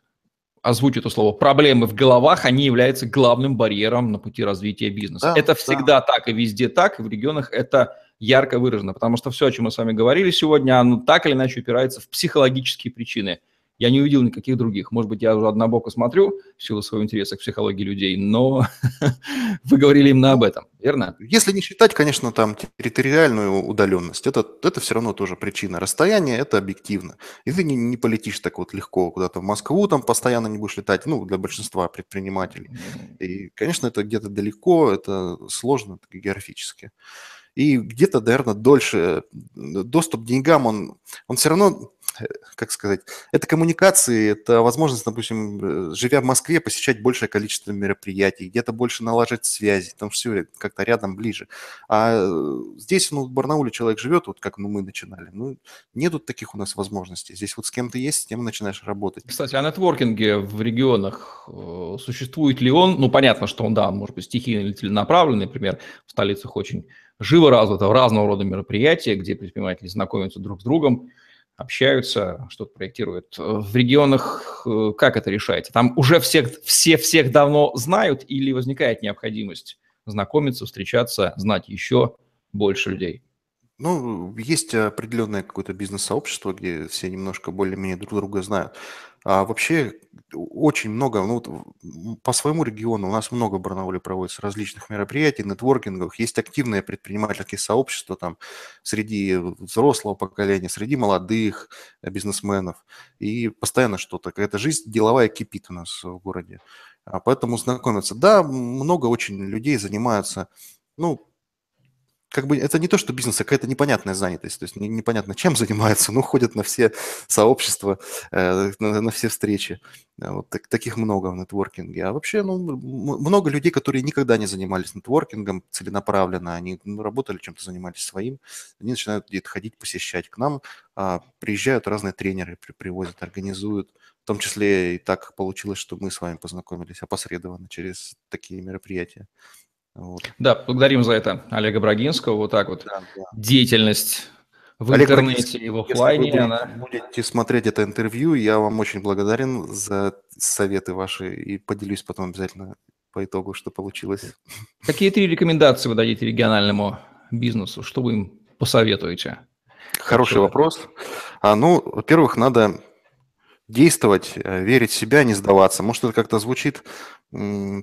озвучу это слово, проблемы в головах, они являются главным барьером на пути развития бизнеса. Да, это всегда да. так и везде так, и в регионах это ярко выражено, потому что все, о чем мы с вами говорили сегодня, оно так или иначе упирается в психологические причины – я не увидел никаких других. Может быть, я уже однобоко смотрю в силу своего интереса к психологии людей, но вы говорили именно об этом, верно? Если не считать, конечно, там территориальную удаленность, это, это все равно тоже причина. Расстояние – это объективно. И ты не, не полетишь так вот легко куда-то в Москву, там постоянно не будешь летать, ну, для большинства предпринимателей. И, конечно, это где-то далеко, это сложно географически. И где-то, наверное, дольше доступ к деньгам, он, он все равно как сказать, это коммуникации, это возможность, допустим, э, живя в Москве, посещать большее количество мероприятий, где-то больше налаживать связи, там все как-то рядом, ближе. А э, здесь, ну, в Барнауле человек живет, вот как ну, мы начинали, ну, нету таких у нас возможностей. Здесь вот с кем-то есть, с тем начинаешь работать. Кстати, о нетворкинге в регионах э, существует ли он? Ну, понятно, что он, да, может быть, стихийный или целенаправленный, например, в столицах очень живо развито разного рода мероприятия, где предприниматели знакомятся друг с другом, общаются, что-то проектируют. В регионах э, как это решаете? Там уже всех, все всех давно знают или возникает необходимость знакомиться, встречаться, знать еще больше людей? Ну, есть определенное какое-то бизнес-сообщество, где все немножко более-менее друг друга знают. А вообще очень много, ну, вот по своему региону у нас много в Барнауле проводится различных мероприятий, нетворкингов. Есть активные предпринимательские сообщества там среди взрослого поколения, среди молодых бизнесменов. И постоянно что-то, какая-то жизнь деловая кипит у нас в городе. А поэтому знакомиться. Да, много очень людей занимаются, ну, как бы это не то, что бизнес, а какая-то непонятная занятость. То есть непонятно, чем занимаются, но ходят на все сообщества, э, на, все встречи. Вот так, таких много в нетворкинге. А вообще, ну, много людей, которые никогда не занимались нетворкингом целенаправленно, они ну, работали чем-то, занимались своим, они начинают где-то ходить, посещать. К нам а, приезжают разные тренеры, при, привозят, организуют. В том числе и так получилось, что мы с вами познакомились опосредованно через такие мероприятия. Вот. Да, благодарим за это Олега Брагинского. Вот так вот да, да. деятельность в Олег интернете и в офлайне. Если вы она... будете смотреть это интервью, я вам очень благодарен за советы ваши и поделюсь потом обязательно по итогу, что получилось. Какие три рекомендации вы дадите региональному бизнесу? Что вы им посоветуете? Хороший вопрос. А, ну, во-первых, надо действовать, э, верить в себя, не сдаваться. Может, это как-то звучит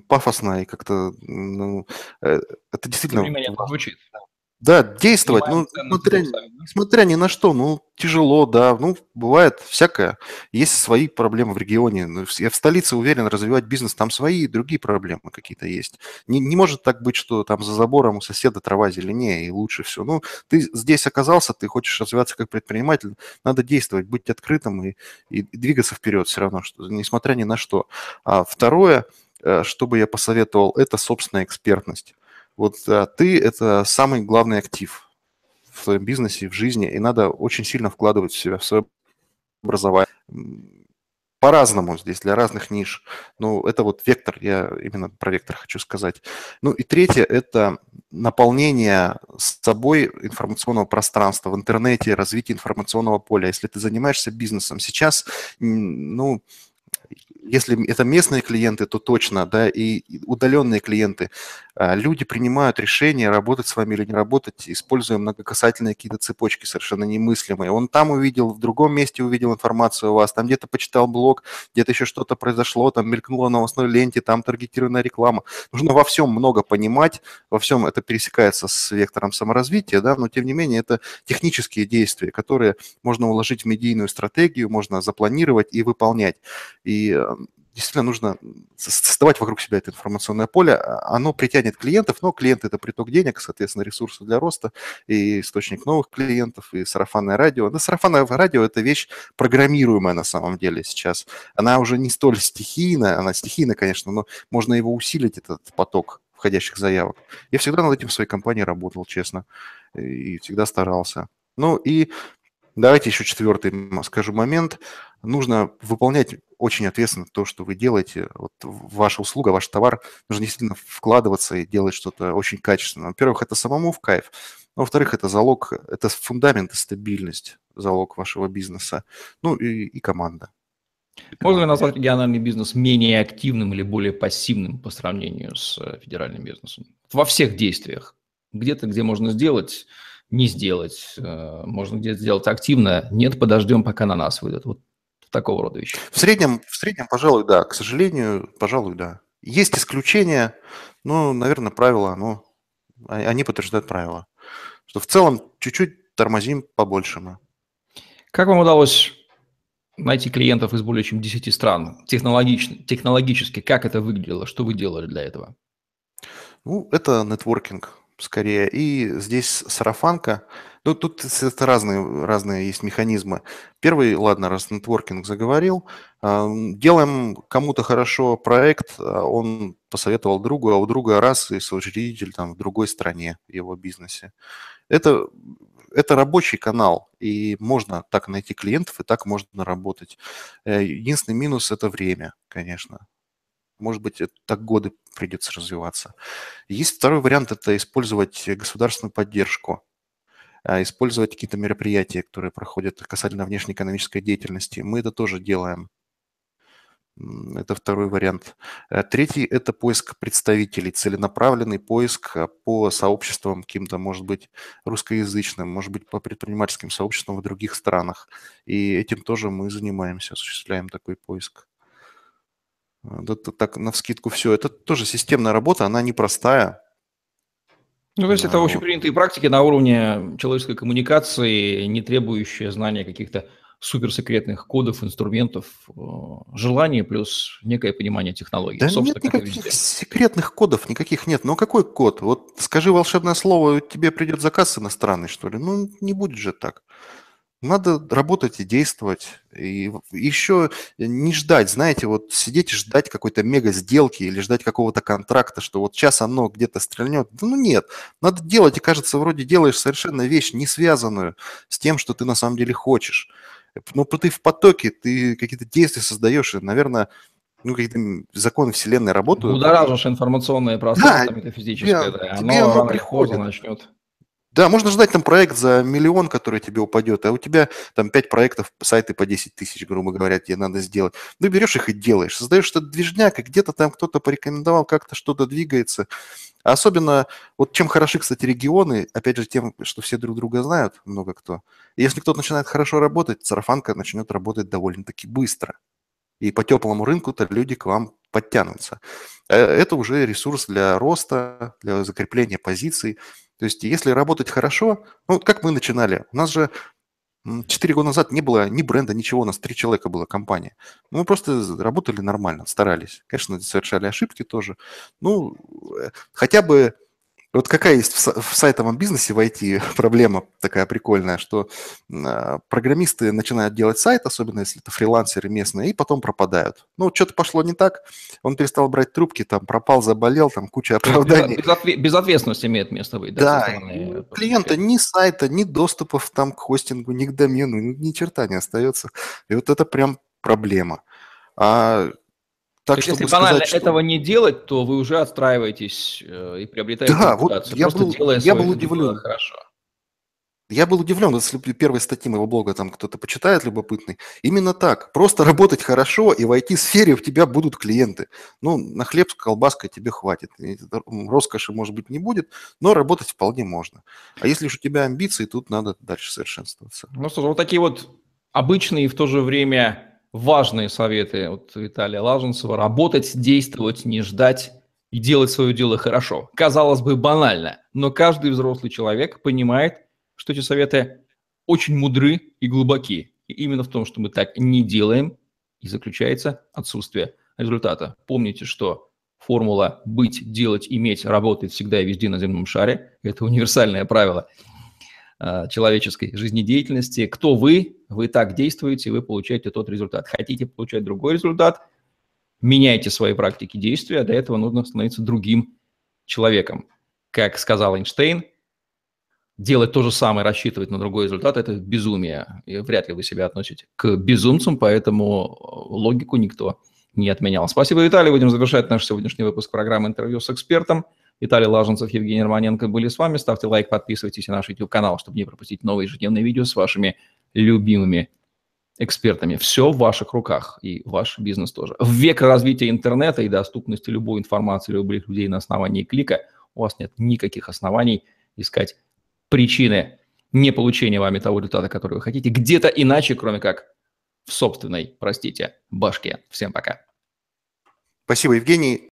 пафосно и как-то, ну, э, это действительно... Это звучит. Да, действовать, ну, несмотря, несмотря ни на что, ну, тяжело, да, ну, бывает всякое. Есть свои проблемы в регионе. Ну, я в столице уверен, развивать бизнес, там свои другие проблемы какие-то есть. Не, не может так быть, что там за забором у соседа трава зеленее и лучше все. Ну, ты здесь оказался, ты хочешь развиваться как предприниматель, надо действовать, быть открытым и, и двигаться вперед все равно, что, несмотря ни на что. А второе, э, что бы я посоветовал, это собственная экспертность. Вот а, ты – это самый главный актив в своем бизнесе, в жизни, и надо очень сильно вкладывать в себя, в свое образование. По-разному здесь, для разных ниш. Ну, это вот вектор, я именно про вектор хочу сказать. Ну и третье – это наполнение с собой информационного пространства в интернете, развитие информационного поля. Если ты занимаешься бизнесом, сейчас, ну, если это местные клиенты, то точно, да, и удаленные клиенты. А, люди принимают решение, работать с вами или не работать, используя многокасательные какие-то цепочки совершенно немыслимые. Он там увидел, в другом месте увидел информацию о вас, там где-то почитал блог, где-то еще что-то произошло, там мелькнуло в новостной ленте, там таргетированная реклама. Нужно во всем много понимать, во всем это пересекается с вектором саморазвития, да, но тем не менее это технические действия, которые можно уложить в медийную стратегию, можно запланировать и выполнять. И э, действительно нужно создавать вокруг себя это информационное поле. А, оно притянет клиентов, но клиенты – это приток денег, соответственно, ресурсы для роста, и источник новых клиентов, и сарафанное радио. Но сарафанное радио – это вещь программируемая на самом деле сейчас. Она уже не столь стихийная, она стихийная, конечно, но можно его усилить, этот поток входящих заявок. Я всегда над этим в своей компании работал, честно, и всегда старался. Ну и давайте еще четвертый скажу момент. Нужно выполнять очень ответственно то, что вы делаете. Вот ваша услуга, ваш товар, нужно действительно вкладываться и делать что-то очень качественно. Во-первых, это самому в кайф. Во-вторых, это залог, это фундамент и стабильность, залог вашего бизнеса. Ну и, и команда. Можно ли назвать региональный бизнес менее активным или более пассивным по сравнению с э, федеральным бизнесом? Во всех действиях. Где-то, где можно сделать, не сделать. Э, можно где-то сделать активно. Нет, подождем, пока на нас выйдут. Вот такого рода вещи. В среднем, в среднем, пожалуй, да. К сожалению, пожалуй, да. Есть исключения, но, наверное, правила, ну, а, они подтверждают правила. Что в целом чуть-чуть тормозим побольше мы. Как вам удалось найти клиентов из более чем 10 стран? Технологично, технологически, как это выглядело? Что вы делали для этого? Ну, это нетворкинг скорее. И здесь сарафанка. Ну, тут это разные, разные есть механизмы. Первый, ладно, раз нетворкинг заговорил, а, делаем кому-то хорошо проект, а он посоветовал другу, а у друга раз и соучредитель там в другой стране в его бизнесе. Это, это рабочий канал, и можно так найти клиентов, и так можно работать. Э, единственный минус – это время, конечно. Может быть, так годы придется развиваться. Есть второй вариант – это использовать государственную поддержку, а, использовать какие-то мероприятия, которые проходят касательно внешнеэкономической деятельности. Мы это тоже делаем. Это второй вариант. Э, третий – это поиск представителей, целенаправленный поиск а, по сообществам каким-то, может быть, русскоязычным, может быть, по предпринимательским сообществам в других странах. И этим тоже мы занимаемся, осуществляем такой поиск. Это так на вскидку все. Это тоже системная работа, она непростая. Ну, то есть это общепринятые практики на уровне человеческой коммуникации, не требующие знания каких-то суперсекретных кодов, инструментов, э, желание плюс некое понимание технологий. Да Собственно, нет никаких секретных кодов, никаких нет. Но какой код? Вот скажи волшебное слово, тебе придет заказ иностранный, что ли? Ну, не будет же так. Надо работать и действовать. И еще не ждать, знаете, вот сидеть и ждать какой-то мега сделки или ждать какого-то контракта, что вот сейчас оно где-то стрельнет. Ну нет, надо делать, и кажется, вроде делаешь совершенно вещь, не связанную с тем, что ты на самом деле хочешь. Но ты в потоке, ты какие-то действия создаешь, и, наверное, ну, какие-то законы Вселенной работают. Будоражишь информационное пространство да, метафизическое, тебе, да, оно, оно приходит. начнет да, можно ждать там проект за миллион, который тебе упадет, а у тебя там пять проектов, сайты по 10 тысяч, грубо говоря, тебе надо сделать. Ну, берешь их и делаешь. Создаешь этот движняк, и где-то там кто-то порекомендовал, как-то что-то двигается. А особенно, вот чем хороши, кстати, регионы, опять же, тем, что все друг друга знают, много кто. И если кто-то начинает хорошо работать, сарафанка начнет работать довольно-таки быстро. И по теплому рынку-то люди к вам подтянутся. Э, это уже ресурс для роста, для закрепления позиций. То есть если работать хорошо, ну, как мы начинали, у нас же Четыре года назад не было ни бренда, ничего, у нас три человека была компания. Ну, мы просто работали нормально, старались. Конечно, совершали ошибки тоже. Ну, э, хотя бы вот какая есть в сайтовом бизнесе в IT проблема такая прикольная, что а, программисты начинают делать сайт, особенно если это фрилансеры местные, и потом пропадают. Ну, что-то пошло не так, он перестал брать трубки, там пропал, заболел, там куча оправданий. Безотве- безответственность имеет место быть. Да, клиента ни сайта, ни доступов там к хостингу, ни к домену, ни черта не остается. И вот это прям проблема. А так, есть, если банально сказать, что... этого не делать, то вы уже отстраиваетесь э, и приобретаете да, репутацию, вот я был, делая я был удивлен. хорошо. Я был удивлен, если первой статьи моего блога там кто-то почитает любопытный. Именно так. Просто работать хорошо, и в IT-сфере у тебя будут клиенты. Ну, на хлеб с колбаской тебе хватит. Роскоши, может быть, не будет, но работать вполне можно. А если уж у тебя амбиции, тут надо дальше совершенствоваться. Ну что вот такие вот обычные и в то же время важные советы от Виталия Лаженцева. Работать, действовать, не ждать и делать свое дело хорошо. Казалось бы, банально, но каждый взрослый человек понимает, что эти советы очень мудры и глубоки. И именно в том, что мы так не делаем, и заключается отсутствие результата. Помните, что формула «быть, делать, иметь» работает всегда и везде на земном шаре. Это универсальное правило – человеческой жизнедеятельности. Кто вы? Вы так действуете, вы получаете тот результат. Хотите получать другой результат? Меняйте свои практики действия. Для этого нужно становиться другим человеком. Как сказал Эйнштейн, делать то же самое, рассчитывать на другой результат – это безумие. И вряд ли вы себя относите к безумцам, поэтому логику никто не отменял. Спасибо, Виталий. Будем завершать наш сегодняшний выпуск программы «Интервью с экспертом». Виталий Лаженцев, Евгений Романенко были с вами. Ставьте лайк, подписывайтесь на наш YouTube-канал, чтобы не пропустить новые ежедневные видео с вашими любимыми экспертами. Все в ваших руках, и ваш бизнес тоже. В век развития интернета и доступности любой информации любых людей на основании клика у вас нет никаких оснований искать причины не получения вами того результата, который вы хотите, где-то иначе, кроме как в собственной, простите, башке. Всем пока. Спасибо, Евгений.